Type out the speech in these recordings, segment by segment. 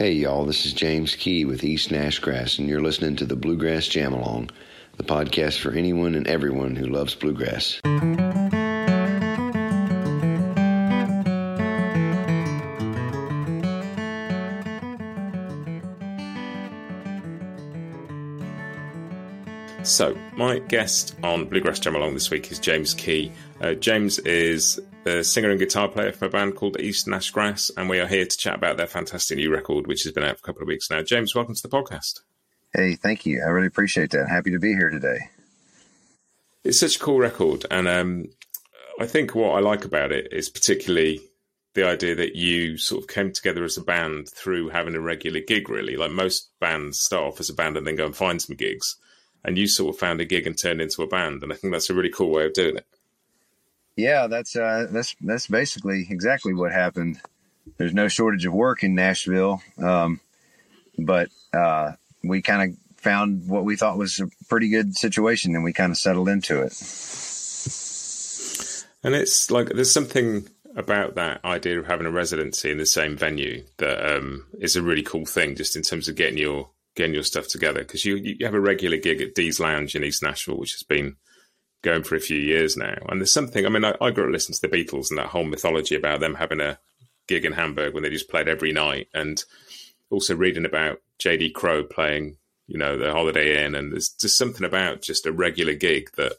Hey, y'all, this is James Kee with East Nash Grass, and you're listening to the Bluegrass Jam Along, the podcast for anyone and everyone who loves bluegrass. So, my guest on Bluegrass Jam Along this week is James Kee. Uh, James is a singer and guitar player for a band called East Nash Grass, and we are here to chat about their fantastic new record, which has been out for a couple of weeks now. James, welcome to the podcast. Hey, thank you. I really appreciate that. Happy to be here today. It's such a cool record, and um, I think what I like about it is particularly the idea that you sort of came together as a band through having a regular gig, really. Like most bands start off as a band and then go and find some gigs and you sort of found a gig and turned into a band, and I think that's a really cool way of doing it. Yeah, that's uh, that's that's basically exactly what happened. There's no shortage of work in Nashville, um, but uh, we kind of found what we thought was a pretty good situation, and we kind of settled into it. And it's like there's something about that idea of having a residency in the same venue that um, is a really cool thing, just in terms of getting your getting your stuff together because you you have a regular gig at Dee's Lounge in East Nashville, which has been going for a few years now. And there's something. I mean, I, I grew up listening to the Beatles and that whole mythology about them having a gig in Hamburg when they just played every night, and also reading about J.D. Crowe playing, you know, the Holiday Inn, and there's just something about just a regular gig that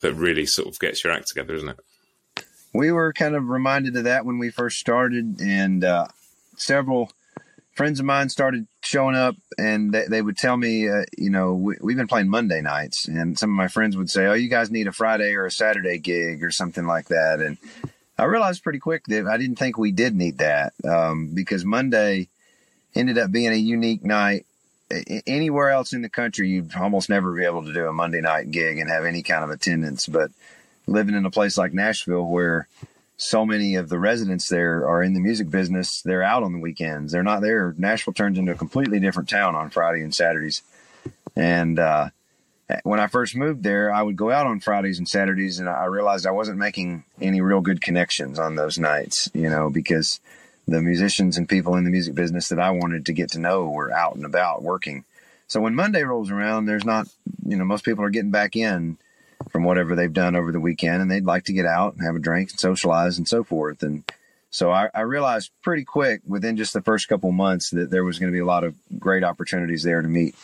that really sort of gets your act together, isn't it? We were kind of reminded of that when we first started, and uh, several friends of mine started showing up and they, they would tell me, uh, you know, we, have been playing Monday nights and some of my friends would say, Oh, you guys need a Friday or a Saturday gig or something like that. And I realized pretty quick that I didn't think we did need that. Um, because Monday ended up being a unique night. Anywhere else in the country, you'd almost never be able to do a Monday night gig and have any kind of attendance. But living in a place like Nashville where so many of the residents there are in the music business. They're out on the weekends. They're not there. Nashville turns into a completely different town on Friday and Saturdays. And uh, when I first moved there, I would go out on Fridays and Saturdays, and I realized I wasn't making any real good connections on those nights, you know, because the musicians and people in the music business that I wanted to get to know were out and about working. So when Monday rolls around, there's not, you know, most people are getting back in from whatever they've done over the weekend and they'd like to get out and have a drink and socialize and so forth. And so I, I realized pretty quick within just the first couple months that there was going to be a lot of great opportunities there to meet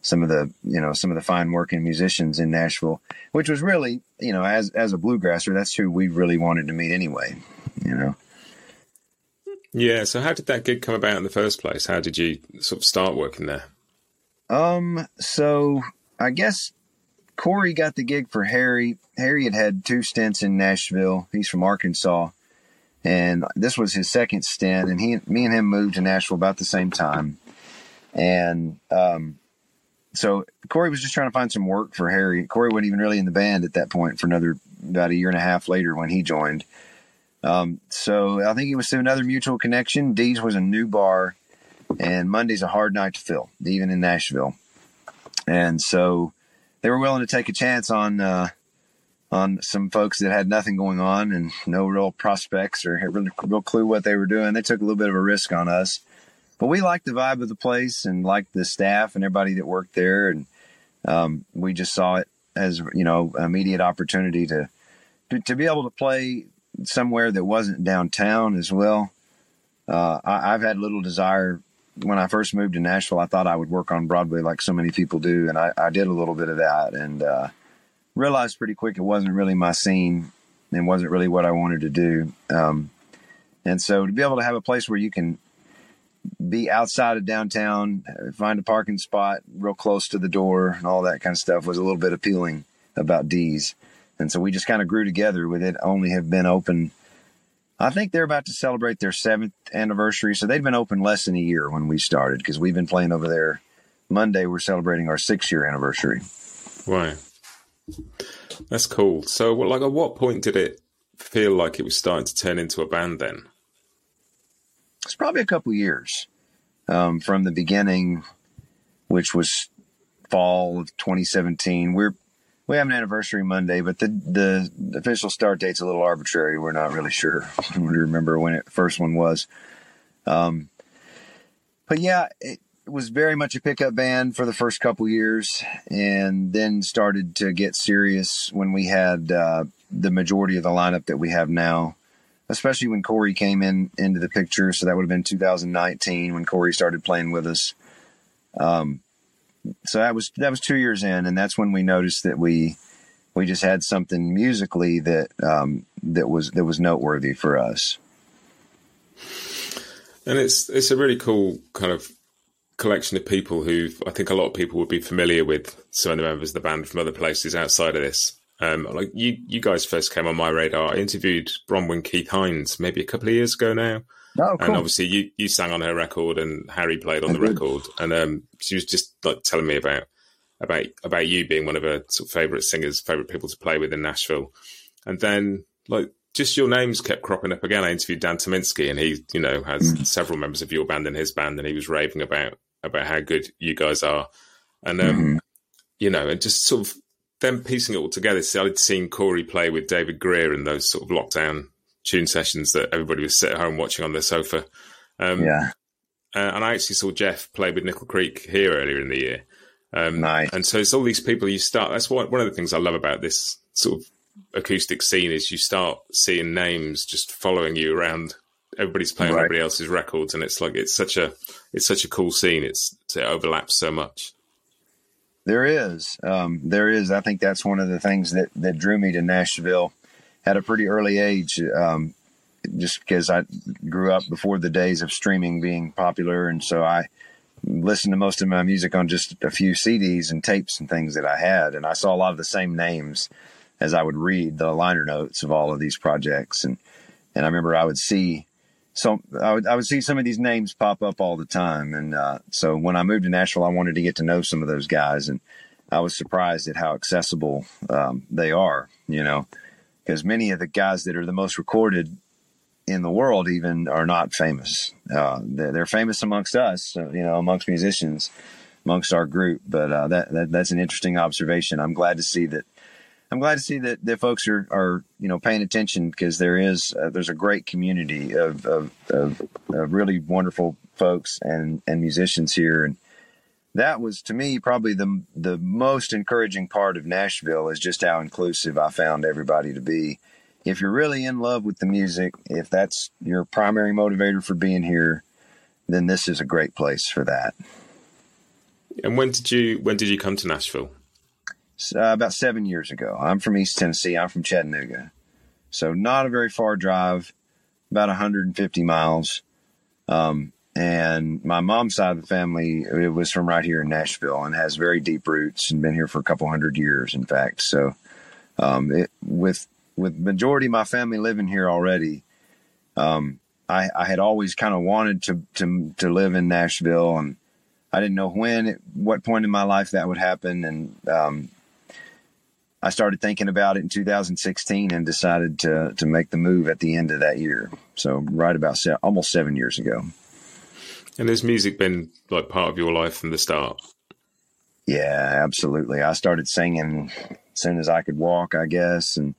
some of the, you know, some of the fine working musicians in Nashville, which was really, you know, as, as a bluegrasser, that's who we really wanted to meet anyway, you know? Yeah. So how did that gig come about in the first place? How did you sort of start working there? Um, so I guess Corey got the gig for Harry. Harry had had two stints in Nashville. He's from Arkansas, and this was his second stint. And he, me, and him moved to Nashville about the same time. And um, so Corey was just trying to find some work for Harry. Corey wasn't even really in the band at that point for another about a year and a half later when he joined. Um, so I think it was through another mutual connection. Dee's was a new bar, and Monday's a hard night to fill, even in Nashville. And so they were willing to take a chance on uh, on some folks that had nothing going on and no real prospects or really real clue what they were doing. They took a little bit of a risk on us, but we liked the vibe of the place and liked the staff and everybody that worked there, and um, we just saw it as you know an immediate opportunity to, to, to be able to play somewhere that wasn't downtown as well. Uh, I, have had little desire when I first moved to Nashville, I thought I would work on Broadway like so many people do, and I, I did a little bit of that, and uh, realized pretty quick it wasn't really my scene, and wasn't really what I wanted to do. Um, and so to be able to have a place where you can be outside of downtown, find a parking spot real close to the door, and all that kind of stuff was a little bit appealing about Dee's. And so we just kind of grew together with it. Only have been open I think they're about to celebrate their seventh anniversary. So they've been open less than a year when we started because we've been playing over there. Monday, we're celebrating our six year anniversary. Right. That's cool. So, like, at what point did it feel like it was starting to turn into a band then? It's probably a couple years um, from the beginning, which was fall of 2017. We're we have an anniversary Monday, but the, the, official start date's a little arbitrary. We're not really sure. I don't remember when it first one was. Um, but yeah, it was very much a pickup band for the first couple years, and then started to get serious when we had uh, the majority of the lineup that we have now. Especially when Corey came in into the picture, so that would have been 2019 when Corey started playing with us. Um, so that was that was two years in, and that's when we noticed that we we just had something musically that um, that was that was noteworthy for us. And it's it's a really cool kind of collection of people who I think a lot of people would be familiar with some of the members of the band from other places outside of this. Um, like you, you guys first came on my radar. I interviewed Bronwyn Keith Hynes maybe a couple of years ago now. Oh, cool. And obviously, you, you sang on her record, and Harry played on the record. And um, she was just like telling me about about about you being one of her sort of favorite singers, favorite people to play with in Nashville. And then like just your names kept cropping up again. I interviewed Dan Tyminski, and he you know has mm. several members of your band in his band, and he was raving about about how good you guys are. And um, mm-hmm. you know, and just sort of then piecing it all together. So I'd seen Corey play with David Grier in those sort of lockdown tune sessions that everybody was sitting at home watching on their sofa. Um, yeah. Uh, and I actually saw Jeff play with Nickel Creek here earlier in the year. Um, nice. And so it's all these people you start. That's one, one of the things I love about this sort of acoustic scene is you start seeing names just following you around. Everybody's playing right. everybody else's records, and it's like it's such a it's such a cool scene. It's it overlaps so much. There is, um, there is. I think that's one of the things that that drew me to Nashville at a pretty early age. Um, just because I grew up before the days of streaming being popular, and so I listened to most of my music on just a few CDs and tapes and things that I had, and I saw a lot of the same names as I would read the liner notes of all of these projects, and and I remember I would see. So I would, I would see some of these names pop up all the time, and uh, so when I moved to Nashville, I wanted to get to know some of those guys, and I was surprised at how accessible um, they are. You know, because many of the guys that are the most recorded in the world even are not famous. Uh, they're, they're, famous amongst us, you know, amongst musicians, amongst our group. But uh, that, that, that's an interesting observation. I'm glad to see that. I'm glad to see that, that folks are, are you know paying attention because there is uh, there's a great community of, of, of, of really wonderful folks and and musicians here and that was to me probably the the most encouraging part of Nashville is just how inclusive I found everybody to be. If you're really in love with the music, if that's your primary motivator for being here, then this is a great place for that. And when did you when did you come to Nashville? Uh, about seven years ago. I'm from East Tennessee. I'm from Chattanooga, so not a very far drive, about 150 miles. Um, and my mom's side of the family it was from right here in Nashville and has very deep roots and been here for a couple hundred years, in fact. So, um, it, with with majority of my family living here already, um, I, I, had always kind of wanted to, to to live in Nashville, and I didn't know when, at what point in my life that would happen, and um, I started thinking about it in 2016 and decided to to make the move at the end of that year. So, right about se- almost seven years ago. And has music been like part of your life from the start? Yeah, absolutely. I started singing as soon as I could walk, I guess, and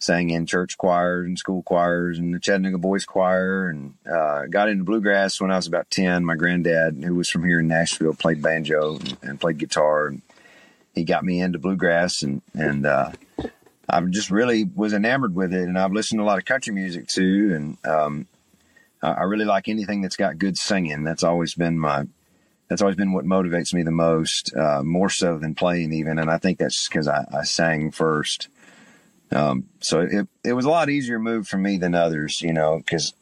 sang in church choirs and school choirs and the Chattanooga Boys Choir, and uh, got into bluegrass when I was about ten. My granddad, who was from here in Nashville, played banjo and, and played guitar, and he got me into bluegrass, and and uh, I just really was enamored with it. And I've listened to a lot of country music too, and um, I really like anything that's got good singing. That's always been my that's always been what motivates me the most, uh, more so than playing even. And I think that's because I, I, sang first. Um, so it, it was a lot easier move for me than others, you know, because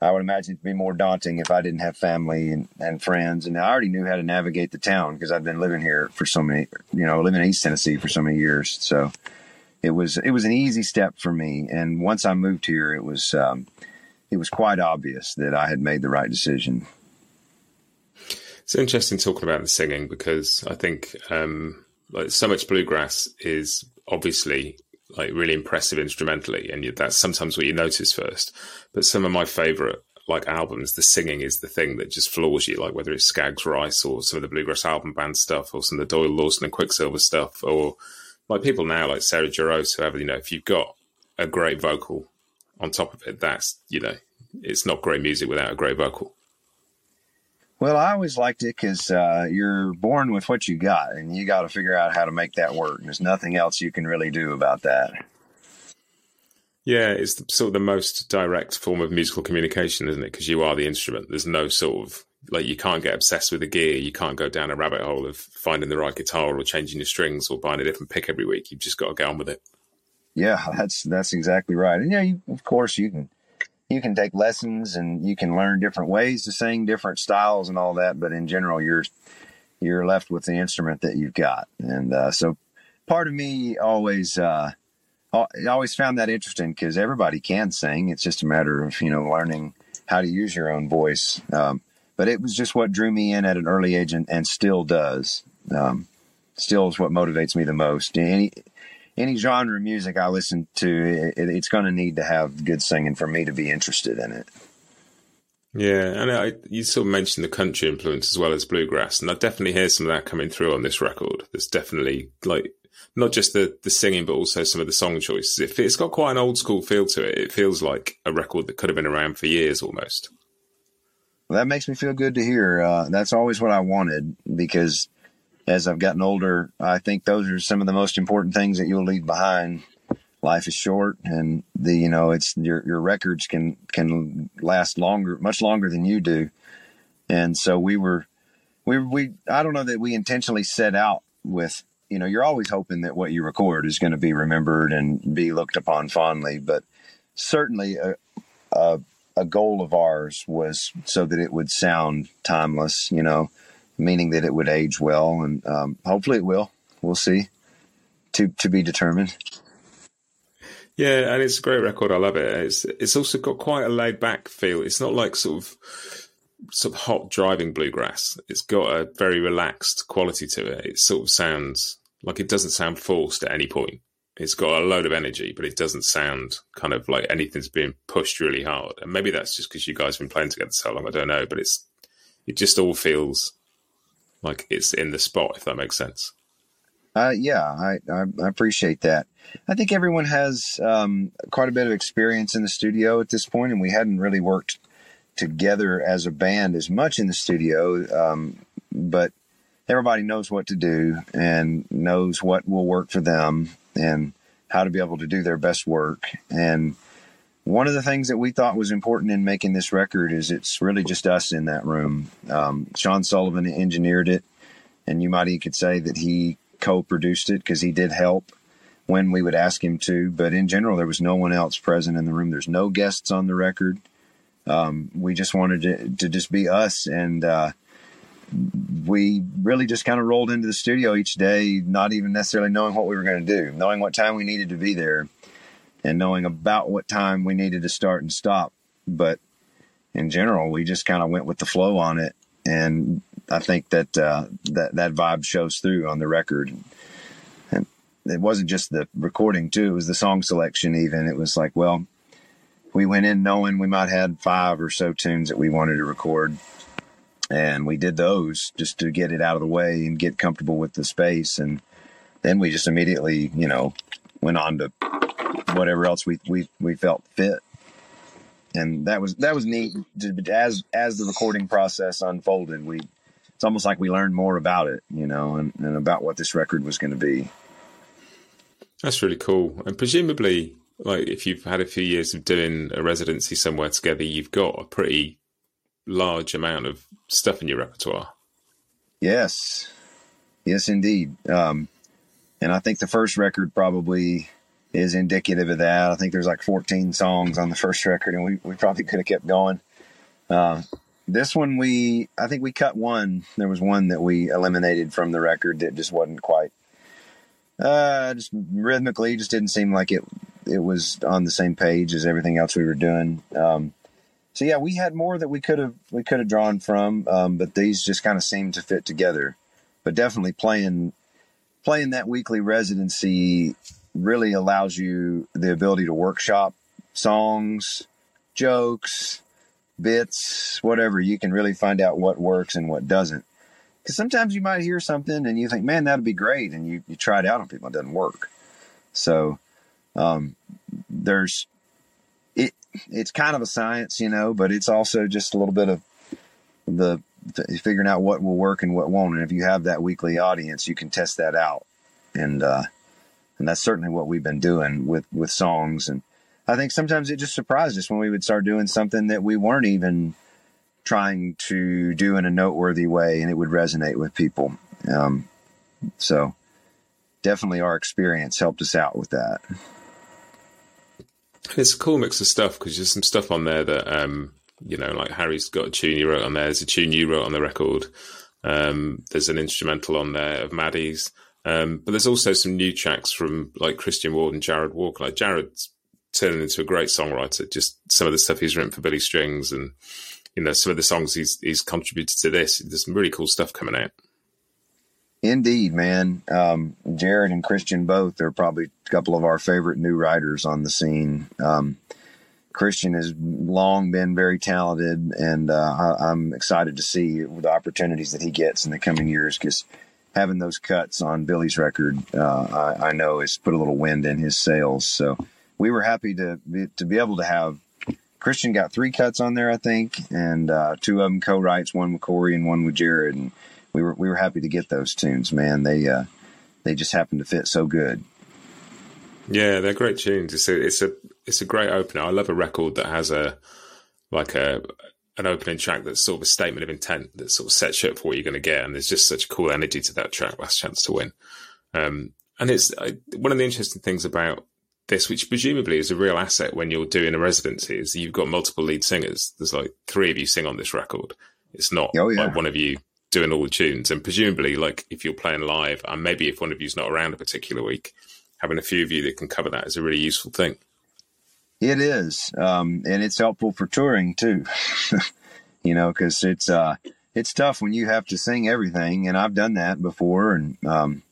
I would imagine it'd be more daunting if I didn't have family and, and friends. And I already knew how to navigate the town because I've been living here for so many, you know, living in East Tennessee for so many years. So it was, it was an easy step for me. And once I moved here, it was, um, it was quite obvious that I had made the right decision. It's interesting talking about the singing because I think um, like so much bluegrass is obviously like really impressive instrumentally, and that's sometimes what you notice first. But some of my favorite like albums, the singing is the thing that just floors you. Like whether it's Skaggs Rice or some of the bluegrass album band stuff, or some of the Doyle Lawson and Quicksilver stuff, or like people now like Sarah Jarosz, whoever you know, if you've got a great vocal on top of it, that's you know, it's not great music without a great vocal. Well, I always liked it because uh, you're born with what you got, and you got to figure out how to make that work. And there's nothing else you can really do about that. Yeah, it's the, sort of the most direct form of musical communication, isn't it? Because you are the instrument. There's no sort of like you can't get obsessed with the gear. You can't go down a rabbit hole of finding the right guitar or changing your strings or buying a different pick every week. You've just got to get on with it. Yeah, that's that's exactly right. And yeah, you, of course you can you can take lessons and you can learn different ways to sing, different styles and all that. But in general, you're you're left with the instrument that you've got. And uh, so, part of me always uh, always found that interesting because everybody can sing. It's just a matter of you know learning how to use your own voice. Um, but it was just what drew me in at an early age and, and still does. Um, still is what motivates me the most. Any any genre of music I listen to, it, it's going to need to have good singing for me to be interested in it. Yeah, and I, you sort of mentioned the country influence as well as bluegrass, and I definitely hear some of that coming through on this record. There's definitely like not just the the singing, but also some of the song choices. It, it's got quite an old school feel to it. It feels like a record that could have been around for years almost. Well, that makes me feel good to hear. Uh, that's always what I wanted because as I've gotten older, I think those are some of the most important things that you'll leave behind. Life is short, and the you know it's your your records can can last longer, much longer than you do. And so we were, we we I don't know that we intentionally set out with you know you're always hoping that what you record is going to be remembered and be looked upon fondly, but certainly a, a a goal of ours was so that it would sound timeless. You know meaning that it would age well, and um, hopefully it will. We'll see. To to be determined. Yeah, and it's a great record. I love it. It's it's also got quite a laid back feel. It's not like sort of sort of hot driving bluegrass. It's got a very relaxed quality to it. It sort of sounds like it doesn't sound forced at any point. It's got a load of energy, but it doesn't sound kind of like anything's being pushed really hard. And maybe that's just because you guys have been playing together so long. I don't know, but it's it just all feels like it's in the spot, if that makes sense. Uh, yeah, I, I, appreciate that. I think everyone has um, quite a bit of experience in the studio at this point, and we hadn't really worked together as a band as much in the studio, um, but everybody knows what to do and knows what will work for them and how to be able to do their best work. And one of the things that we thought was important in making this record is it's really just us in that room. Um, Sean Sullivan engineered it, and you might even could say that he co-produced it because he did help when we would ask him to. But in general, there was no one else present in the room. There's no guests on the record. Um, we just wanted to, to just be us, and uh, we really just kind of rolled into the studio each day, not even necessarily knowing what we were going to do, knowing what time we needed to be there and knowing about what time we needed to start and stop. But in general, we just kind of went with the flow on it, and I think that uh, that that vibe shows through on the record. And it wasn't just the recording too; it was the song selection. Even it was like, well, we went in knowing we might have five or so tunes that we wanted to record, and we did those just to get it out of the way and get comfortable with the space, and then we just immediately, you know, went on to whatever else we we we felt fit. And that was that was neat. As as the recording process unfolded, we it's almost like we learned more about it, you know, and, and about what this record was going to be. That's really cool. And presumably, like if you've had a few years of doing a residency somewhere together, you've got a pretty large amount of stuff in your repertoire. Yes, yes, indeed. Um, and I think the first record probably is indicative of that. I think there's like 14 songs on the first record, and we, we probably could have kept going. Uh, this one, we I think we cut one. There was one that we eliminated from the record that just wasn't quite. Uh, just rhythmically, just didn't seem like it. It was on the same page as everything else we were doing. Um, so yeah, we had more that we could have we could have drawn from, um, but these just kind of seemed to fit together. But definitely playing playing that weekly residency really allows you the ability to workshop songs, jokes, bits, whatever. You can really find out what works and what doesn't. Because sometimes you might hear something and you think, man, that'd be great. And you, you try it out on people, and it doesn't work. So, um, there's, it, it's kind of a science, you know, but it's also just a little bit of the, figuring out what will work and what won't. And if you have that weekly audience, you can test that out. And, uh, and that's certainly what we've been doing with, with songs. And I think sometimes it just surprised us when we would start doing something that we weren't even trying to do in a noteworthy way and it would resonate with people. Um, so definitely our experience helped us out with that. It's a cool mix of stuff because there's some stuff on there that, um, you know, like Harry's got a tune he wrote on there. There's a tune you wrote on the record. Um, there's an instrumental on there of Maddie's. Um, but there's also some new tracks from like Christian Ward and Jarrod Walker. Like Jarrod's turning into a great songwriter. Just some of the stuff he's written for Billy Strings and you know some of the songs he's he's contributed to this. There's some really cool stuff coming out. Indeed, man. Um, Jarrod and Christian both are probably a couple of our favorite new writers on the scene. Um, Christian has long been very talented, and uh, I, am excited to see the opportunities that he gets in the coming years because having those cuts on Billy's record, uh, I, I, know has put a little wind in his sails. So we were happy to be, to be able to have Christian got three cuts on there, I think, and uh, two of them co-writes, one with Corey and one with Jarrod, and we were we were happy to get those tunes, man. They uh, they just happened to fit so good. Yeah, they're great tunes. It's a it's a it's a great opener. I love a record that has a like a an opening track that's sort of a statement of intent that sort of sets you up for what you're going to get, and there's just such a cool energy to that track. Last chance to win, um, and it's uh, one of the interesting things about this, which presumably is a real asset when you're doing a residency, is you've got multiple lead singers. There's like three of you sing on this record. It's not oh, yeah. like one of you doing all the tunes. And presumably, like if you're playing live, and maybe if one of you's not around a particular week, having a few of you that can cover that is a really useful thing. It is, um, and it's helpful for touring too. you know, because it's uh, it's tough when you have to sing everything, and I've done that before, and um,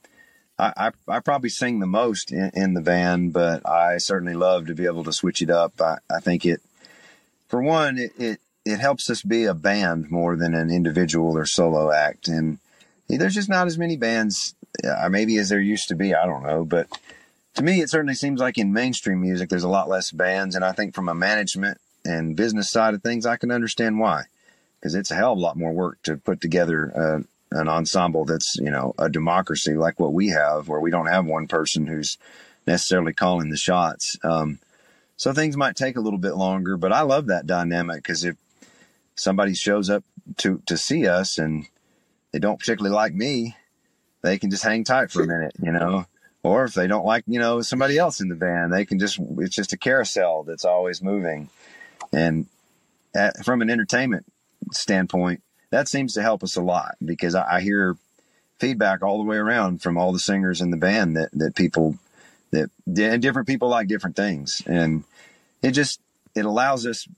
I, I, I probably sing the most in, in, the band, but I certainly love to be able to switch it up. I, I think it, for one, it, it it helps us be a band more than an individual or solo act. And there's just not as many bands, uh, maybe as there used to be. I don't know, but to me, it certainly seems like in mainstream music, there's a lot less bands. And I think from a management and business side of things, I can understand why, because it's a hell of a lot more work to put together uh, an ensemble that's you know a democracy like what we have, where we don't have one person who's necessarily calling the shots. Um, so things might take a little bit longer, but I love that dynamic because if somebody shows up to to see us and they don't particularly like me, they can just hang tight for a minute, you know. Or if they don't like, you know, somebody else in the band, they can just it's just a carousel that's always moving. And at, from an entertainment standpoint, that seems to help us a lot because I, I hear feedback all the way around from all the singers in the band that that people that and different people like different things and it just it allows us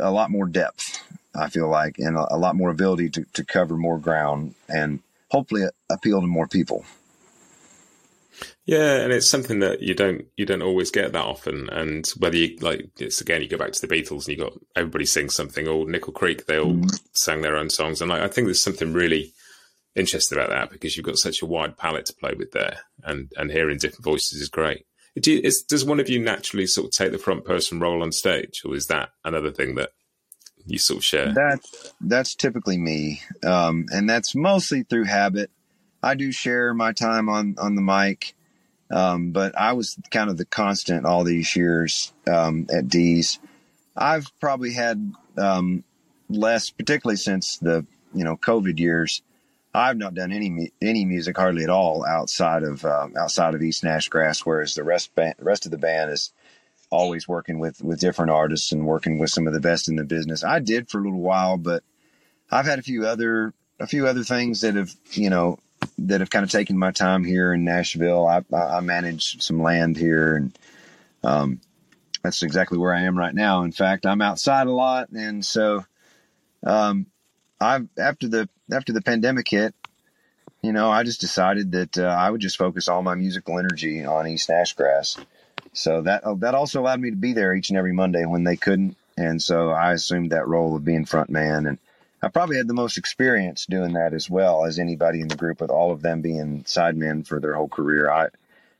a lot more depth I feel like, and a, a lot more ability to, to cover more ground and hopefully appeal to more people. Yeah, and it's something that you don't you don't always get that often. And whether you like, it's again you go back to the Beatles and you got everybody sings something, or Nickel Creek they all mm-hmm. sang their own songs, and I, I think there's something really interesting about that because you've got such a wide palette to play with there, and and hearing different voices is great. Do you, is, does one of you naturally sort of take the front person role on stage, or is that another thing that you sort of share? That's that's typically me, um, and that's mostly through habit. I do share my time on on the mic, um, but I was kind of the constant all these years um, at Dee's. I've probably had um, less, particularly since the you know COVID years. I've not done any any music hardly at all outside of uh, outside of East Nash Grass, whereas the rest band, rest of the band is always working with with different artists and working with some of the best in the business. I did for a little while, but I've had a few other a few other things that have you know that have kind of taken my time here in Nashville. I, I manage some land here, and um, that's exactly where I am right now. In fact, I'm outside a lot, and so um, I've after the after the pandemic hit, you know, I just decided that uh, I would just focus all my musical energy on East Nash Grass so that oh, that also allowed me to be there each and every Monday when they couldn't, and so I assumed that role of being front man, and I probably had the most experience doing that as well as anybody in the group, with all of them being sidemen for their whole career. I,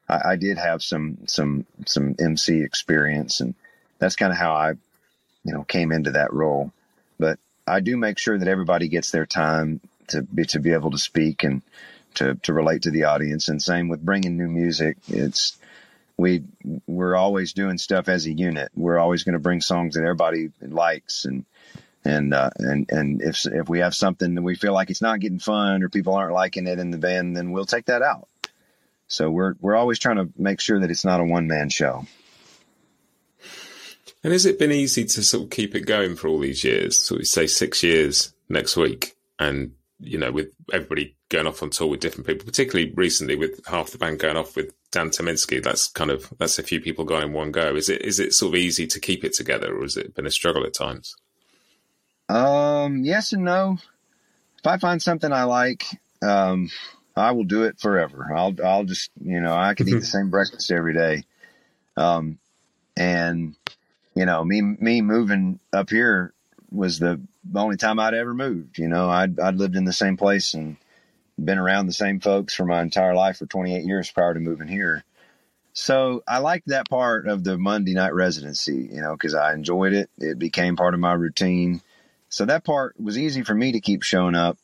I, I did have some some some MC experience, and that's kind of how I, you know, came into that role. But I do make sure that everybody gets their time to be to be able to speak and to to relate to the audience. And same with bringing new music. It's we we're always doing stuff as a unit. We're always going to bring songs that everybody likes and and uh, and and if if we have something that we feel like it's not getting fun or people aren't liking it in the band, then we'll take that out. So we're we're always trying to make sure that it's not a one man show. And has it been easy to sort of keep it going for all these years? So we say six years next week, and you know, with everybody going off on tour with different people, particularly recently with half the band going off with Dan Tyminski, that's kind of that's a few people going in one go. Is it is it sort of easy to keep it together, or has it been a struggle at times? Um, yes and no. If I find something I like, um, I will do it forever. I'll I'll just you know I could eat the same breakfast every day, um, and you know me me moving up here was the only time I'd ever moved. You know I'd I'd lived in the same place and been around the same folks for my entire life for 28 years prior to moving here. So I liked that part of the Monday night residency, you know, because I enjoyed it. It became part of my routine. So that part was easy for me to keep showing up.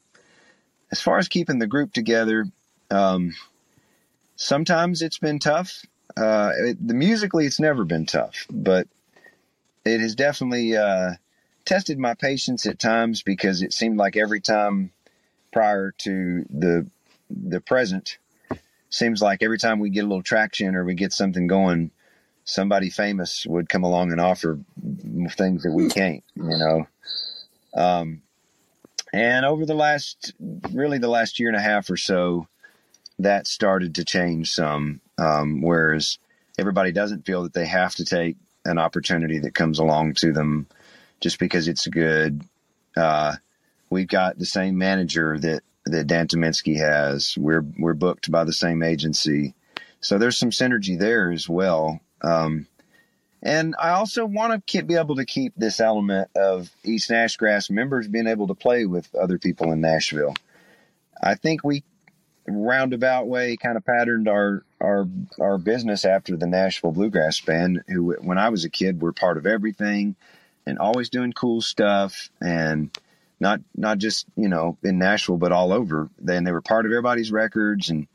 As far as keeping the group together, um, sometimes it's been tough. Uh, it, the musically, it's never been tough, but it has definitely uh, tested my patience at times because it seemed like every time prior to the the present, seems like every time we get a little traction or we get something going, somebody famous would come along and offer things that we can't. You know. Um, and over the last, really the last year and a half or so, that started to change some. Um, whereas everybody doesn't feel that they have to take an opportunity that comes along to them just because it's good. Uh, we've got the same manager that, that Dan Tyminski has. We're, we're booked by the same agency. So there's some synergy there as well. Um, and I also want to be able to keep this element of East Nash Grass members being able to play with other people in Nashville. I think we roundabout way kind of patterned our our our business after the Nashville Bluegrass Band, who when I was a kid were part of everything and always doing cool stuff and not not just you know in Nashville but all over. Then they were part of everybody's records and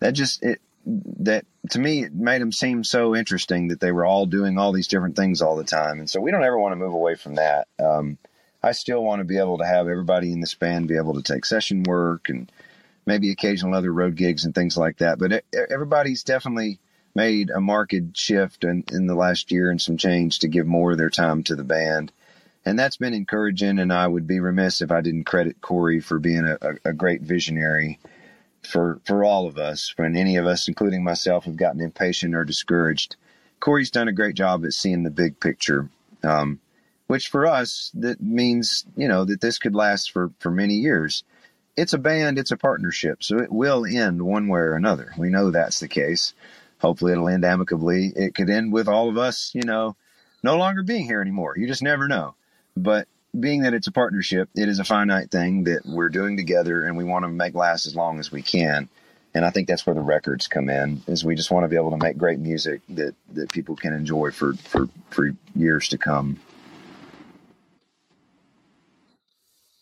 that just it that to me it made them seem so interesting that they were all doing all these different things all the time. And so we don't ever want to move away from that. Um, i still want to be able to have everybody in this band be able to take session work and maybe occasional other road gigs and things like that. But it, everybody's definitely made a marked shift in, in the last year and some change to give more of their time to the band. And that's been encouraging and i would be remiss if i didn't credit corey for being a, a, a great visionary for for all of us. When any of us, including myself, have gotten impatient or discouraged, Corey's done a great job at seeing the big picture. Um, which for us that means you know that this could last for for many years. It's a band, it's a partnership, so it will end one way or another. We know that's the case. Hopefully, it'll end amicably. It could end with all of us, you know, no longer being here anymore. You just never know. But being that it's a partnership, it is a finite thing that we're doing together and we want to make last as long as we can. And I think that's where the records come in is we just want to be able to make great music that, that people can enjoy for, for, for years to come.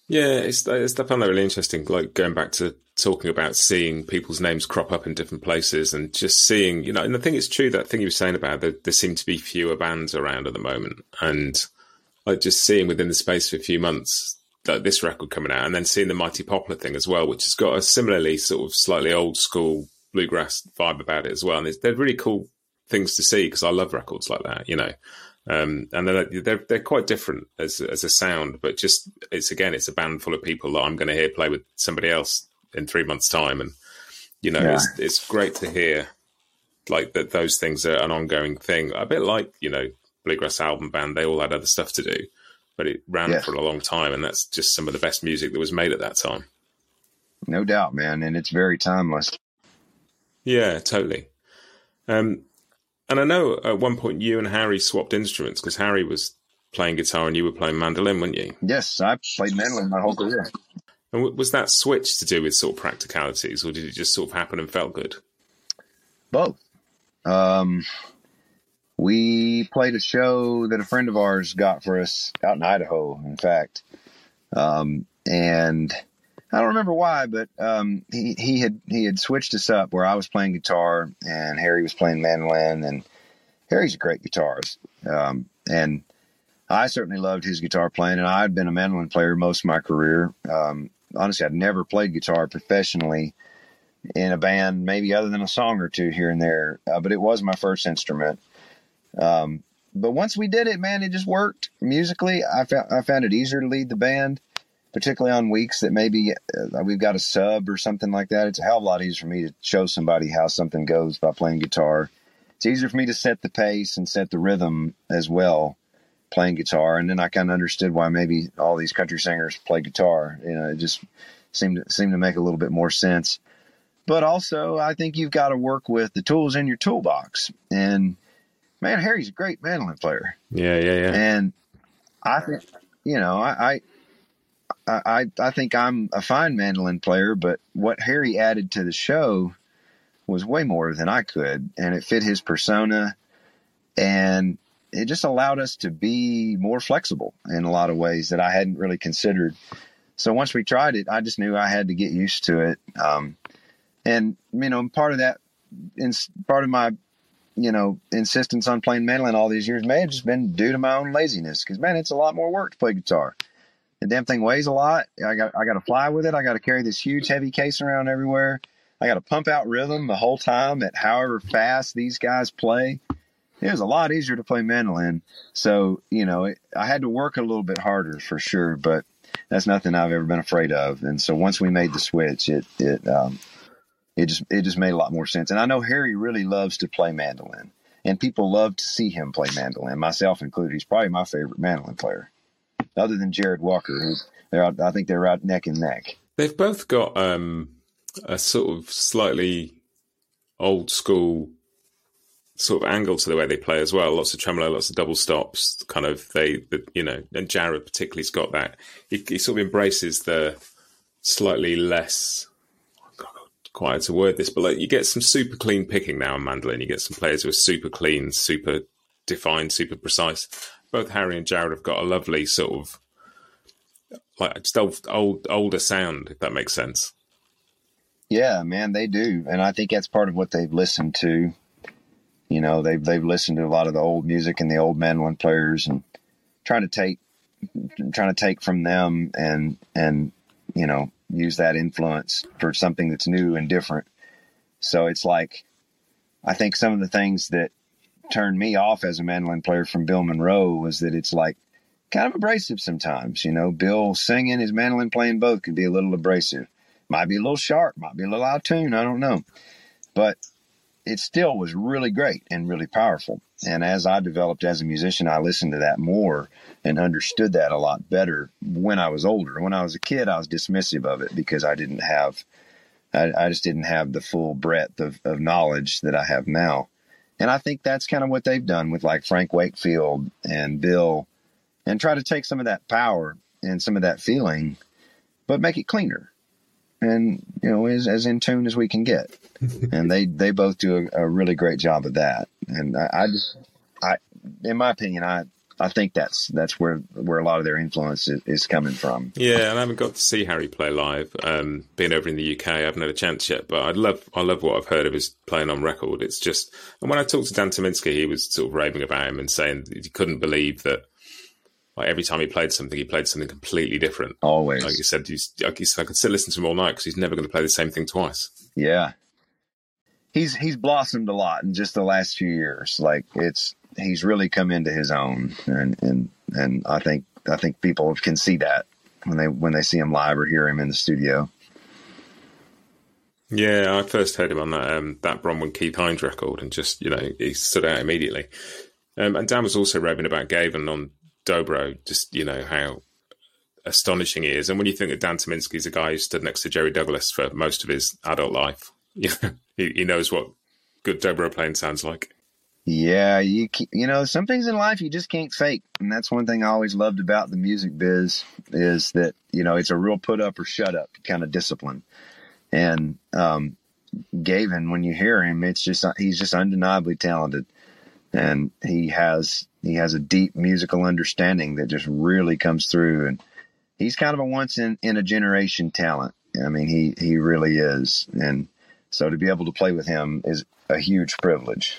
Yeah, it's, it's I found that really interesting. Like going back to talking about seeing people's names crop up in different places and just seeing, you know, and I think it's true that thing you were saying about that there seem to be fewer bands around at the moment. And like just seeing within the space of a few months like this record coming out, and then seeing the Mighty Poplar thing as well, which has got a similarly sort of slightly old school bluegrass vibe about it as well. And they're really cool things to see because I love records like that, you know. Um, and they're, they're they're quite different as as a sound, but just it's again it's a band full of people that I'm going to hear play with somebody else in three months' time, and you know yeah. it's it's great to hear like that those things are an ongoing thing, a bit like you know bluegrass album band, they all had other stuff to do, but it ran for a long time, and that's just some of the best music that was made at that time. No doubt, man, and it's very timeless. Yeah, totally. Um, and I know at one point you and Harry swapped instruments because Harry was playing guitar and you were playing mandolin, weren't you? Yes, I played mandolin my whole career. And was that switch to do with sort of practicalities, or did it just sort of happen and felt good? Both. Um, we played a show that a friend of ours got for us out in Idaho, in fact. Um, and I don't remember why, but um, he he had he had switched us up where I was playing guitar and Harry was playing mandolin, and Harry's a great guitarist, um, and I certainly loved his guitar playing, and I had been a mandolin player most of my career. Um, honestly, I'd never played guitar professionally in a band, maybe other than a song or two here and there, uh, but it was my first instrument. Um, but once we did it, man, it just worked musically. I found I found it easier to lead the band particularly on weeks that maybe uh, we've got a sub or something like that. It's a hell of a lot easier for me to show somebody how something goes by playing guitar. It's easier for me to set the pace and set the rhythm as well playing guitar. And then I kind of understood why maybe all these country singers play guitar. You know, it just seemed to, seemed to make a little bit more sense. But also, I think you've got to work with the tools in your toolbox. And man, Harry's a great mandolin player. Yeah, yeah, yeah. And I think, you know, I, I I, I think I'm a fine mandolin player, but what Harry added to the show was way more than I could, and it fit his persona, and it just allowed us to be more flexible in a lot of ways that I hadn't really considered. So once we tried it, I just knew I had to get used to it, um, and you know, part of that, in part of my you know, insistence on playing mandolin all these years may have just been due to my own laziness. Because man, it's a lot more work to play guitar. The damn thing weighs a lot. I got I got to fly with it. I got to carry this huge heavy case around everywhere. I got to pump out rhythm the whole time at however fast these guys play. It was a lot easier to play mandolin. So you know, it, I had to work a little bit harder for sure, but that's nothing I've ever been afraid of. And so once we made the switch, it it um, it just it just made a lot more sense. And I know Harry really loves to play mandolin, and people love to see him play mandolin, myself included. He's probably my favorite mandolin player other than Jarrod Walker. They're out, I think they're out neck and neck. They've both got um, a sort of slightly old school sort of angle to the way they play as well. Lots of tremolo, lots of double stops. Kind of they, the, you know, and Jared particularly's got that. He, he sort of embraces the slightly less. Quite to word this, but like you get some super clean picking now in mandolin. You get some players who are super clean, super defined, super precise both Harry and Jarrod have got a lovely sort of like just old, old older sound, if that makes sense. Yeah, man, they do, and I think that's part of what they've listened to. You know, they've they've listened to a lot of the old music and the old mandolin players, and trying to take trying to take from them and and you know use that influence for something that's new and different. So it's like I think some of the things that turned me off as a mandolin player from Bill Monroe was that it's like kind of abrasive sometimes. You know, Bill singing, his mandolin playing both could be a little abrasive. Might be a little sharp, might be a little out of tune. I don't know. But it still was really great and really powerful. And as I developed as a musician, I listened to that more and understood that a lot better when I was older. When I was a kid, I was dismissive of it because I didn't have, I, I just didn't have the full breadth of, of knowledge that I have now. And I think that's kind of what they've done with like Frank Wakefield and Bill and try to take some of that power and some of that feeling, but make it cleaner and, you know, as, as in tune as we can get. And they, they both do a, a, really great job of that. And I, I just, I, in my opinion, I, I think that's that's where where a lot of their influence is, is, coming from. Yeah, and I haven't got to see Harry play live. Um, being over in the UK, I haven't had a chance yet, but I love I love what I've heard of his playing on record. It's just, and when I talked to Dan Tyminski, he was sort of raving about him and saying he couldn't believe that. Like every time he played something, he played something completely different. Always, like you said, he's, like said, I could still listen to him all night because he's never going to play the same thing twice. Yeah, he's he's blossomed a lot in just the last few years. Like it's he's really come into his own, and and and I think I think people can see that when they when they see him live or hear him in the studio. Yeah, I first heard him on that um, that Bronwyn Keith Hynes record, and just you know he stood out immediately. Um, and Dan was also raving about Gavin on Dobro, just you know how astonishing he is. And when you think that Dan Tyminski is a guy who stood next to Jerry Douglas for most of his adult life, he, he knows what good Dobro playing sounds like. Yeah, you you know some things in life you just can't fake, and that's one thing I always loved about the music biz is that you know it's a real put up or shut up kind of discipline. And um, Gavin, when you hear him, it's just he's just undeniably talented, and he has he has a deep musical understanding that just really comes through, and he's kind of a once in, in a generation talent. I mean, he, he really is. And so to be able to play with him is a huge privilege.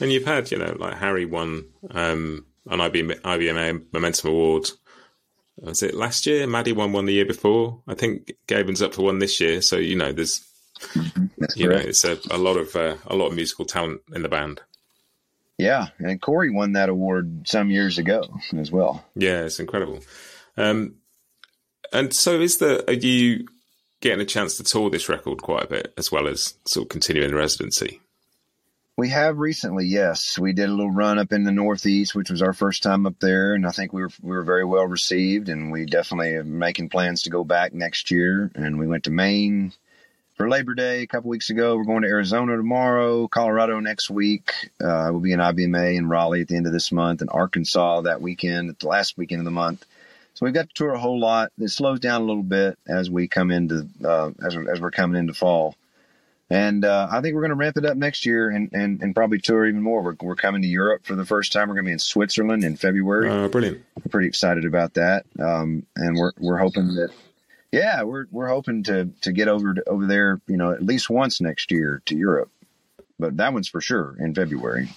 And you've had, you know, like Harry won um, an IBM, IBMA Momentum Award. Was it last year? Maddie won one the year before. I think Gaven's up for one this year. So you know, there's Mm-hmm. you correct. know, it's a, a lot of uh, a lot of musical talent in the band. Yeah, and Cory won that award some years ago as well. Yeah, it's incredible. Um, and so, is the are you getting a chance to tour this record quite a bit, as well as sort of continuing the residency? We have recently, yes. We did a little run up in the Northeast, which was our first time up there, and I think we were we were very well received. And we definitely are making plans to go back next year. And we went to Maine, for Labor Day a couple weeks ago. We're going to Arizona tomorrow, Colorado next week. Uh, we'll be in IBMA in Raleigh at the end of this month, and Arkansas that weekend, at the last weekend of the month. So we've got to tour a whole lot. It slows down a little bit as we come into uh, as, we're, as we're coming into fall. And uh, I think we're going to ramp it up next year and, and, and probably tour even more. We're, we're coming to Europe for the first time. We're going to be in Switzerland in February. Oh, brilliant! We're pretty excited about that, um, and we're we're hoping that yeah, we're we're hoping to to get over to, over there, you know, at least once next year to Europe. But that one's for sure in February.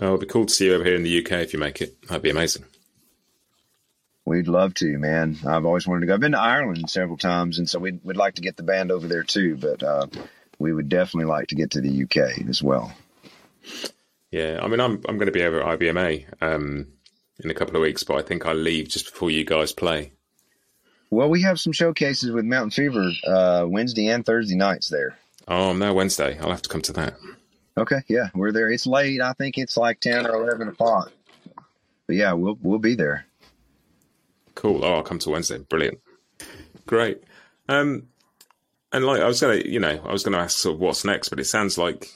Oh, it'd be cool to see you over here in the UK if you make it. That'd be amazing. We'd love to, man. I've always wanted to go. I've been to Ireland several times, and so we'd, we'd like to get the band over there too. But uh, we would definitely like to get to the UK as well. Yeah, I mean, I'm I'm going to be over at IBMA um, in a couple of weeks, but I think I leave just before you guys play. Well, we have some showcases with Mountain Fever uh, Wednesday and Thursday nights there. Oh, no, Wednesday. I'll have to come to that. Okay, yeah, we're there. It's late. I think it's like ten or eleven o'clock. But yeah, we'll we'll be there. Cool. Oh, I'll come to Wednesday. Brilliant. Great. Um, and like I was gonna, you know, I was gonna ask sort of what's next, but it sounds like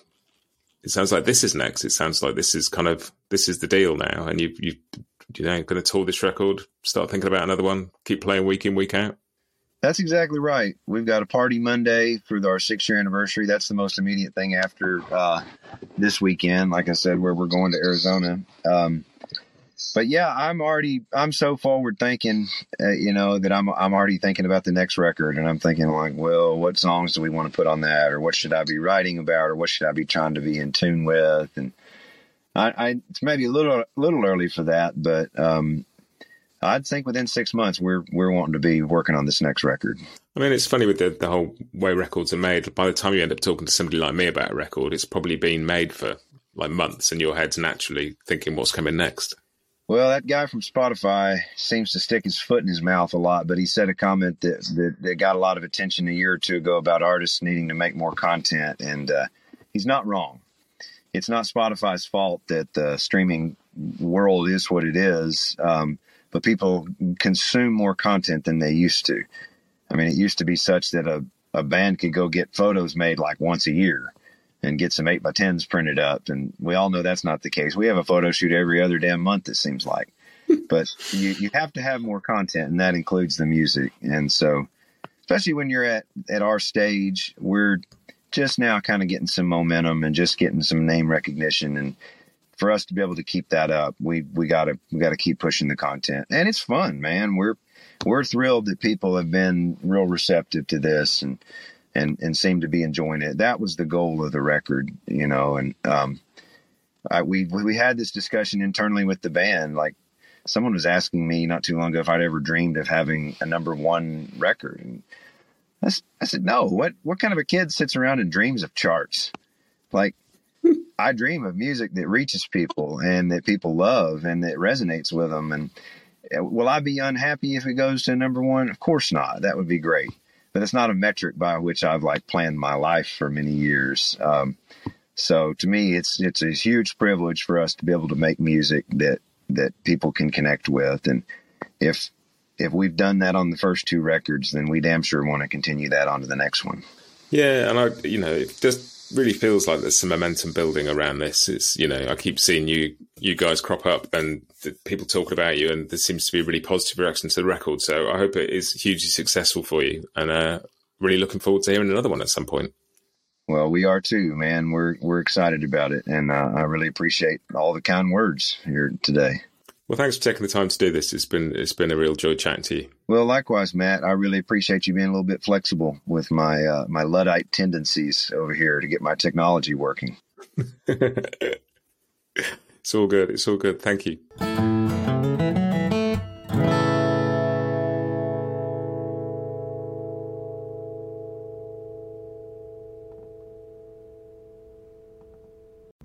it sounds like this is next. It sounds like this is kind of this is the deal now, and you you you know going to tour this record, start thinking about another one, keep playing week in week out. That's exactly right. We've got a party Monday for our six year anniversary. That's the most immediate thing after uh, this weekend. Like I said, where we're going to Arizona. Um, but yeah, I'm already I'm so forward thinking, uh, you know, that I'm I'm already thinking about the next record, and I'm thinking like, well, what songs do we want to put on that, or what should I be writing about, or what should I be trying to be in tune with, and I, I it's maybe a little little early for that, but um, I'd think within six months we're we're wanting to be working on this next record. I mean, it's funny with the the whole way records are made. By the time you end up talking to somebody like me about a record, it's probably been made for like months, and your head's naturally thinking what's coming next. Well, that guy from Spotify seems to stick his foot in his mouth a lot, but he said a comment that, that, that got a lot of attention a year or two ago about artists needing to make more content, and uh, he's not wrong. It's not Spotify's fault that the streaming world is what it is, um, but people consume more content than they used to. I mean, it used to be such that a, a band could go get photos made like once a year and get some eight by tens printed up. And we all know that's not the case. We have a photo shoot every other damn month, it seems like. but you, you have to have more content, and that includes the music. And so, especially when you're at, at our stage, we're just now kind of getting some momentum and just getting some name recognition. And for us to be able to keep that up, we, we gotta, we gotta keep pushing the content. And it's fun, man. We're, we're thrilled that people have been real receptive to this and, and and seem to be enjoying it. That was the goal of the record, you know. And um, I, we we had this discussion internally with the band. Like someone was asking me not too long ago if I'd ever dreamed of having a number one record, and I, I said no. What what kind of a kid sits around and dreams of charts? Like I dream of music that reaches people and that people love and that resonates with them. And uh, will I be unhappy if it goes to number one? Of course not. That would be great but it's not a metric by which I've like planned my life for many years. Um, so to me, it's it's a huge privilege for us to be able to make music that that people can connect with, and if if we've done that on the first two records, then we damn sure want to continue that on to the next one. Yeah, and I, you know, just really feels like there's some momentum building around this. It's you know, I keep seeing you you guys crop up and people talking about you, and there seems to be a really positive reaction to the record. So I hope it is hugely successful for you, and uh, really looking forward to hearing another one at some point. Well, we are too, man. We're we're excited about it, and uh, I really appreciate all the kind words here today. Well, thanks for taking the time to do this. It's been it's been a real joy chatting to you. Well, likewise, Matt. I really appreciate you being a little bit flexible with my uh, my luddite tendencies over here to get my technology working. it's all good. It's all good. Thank you.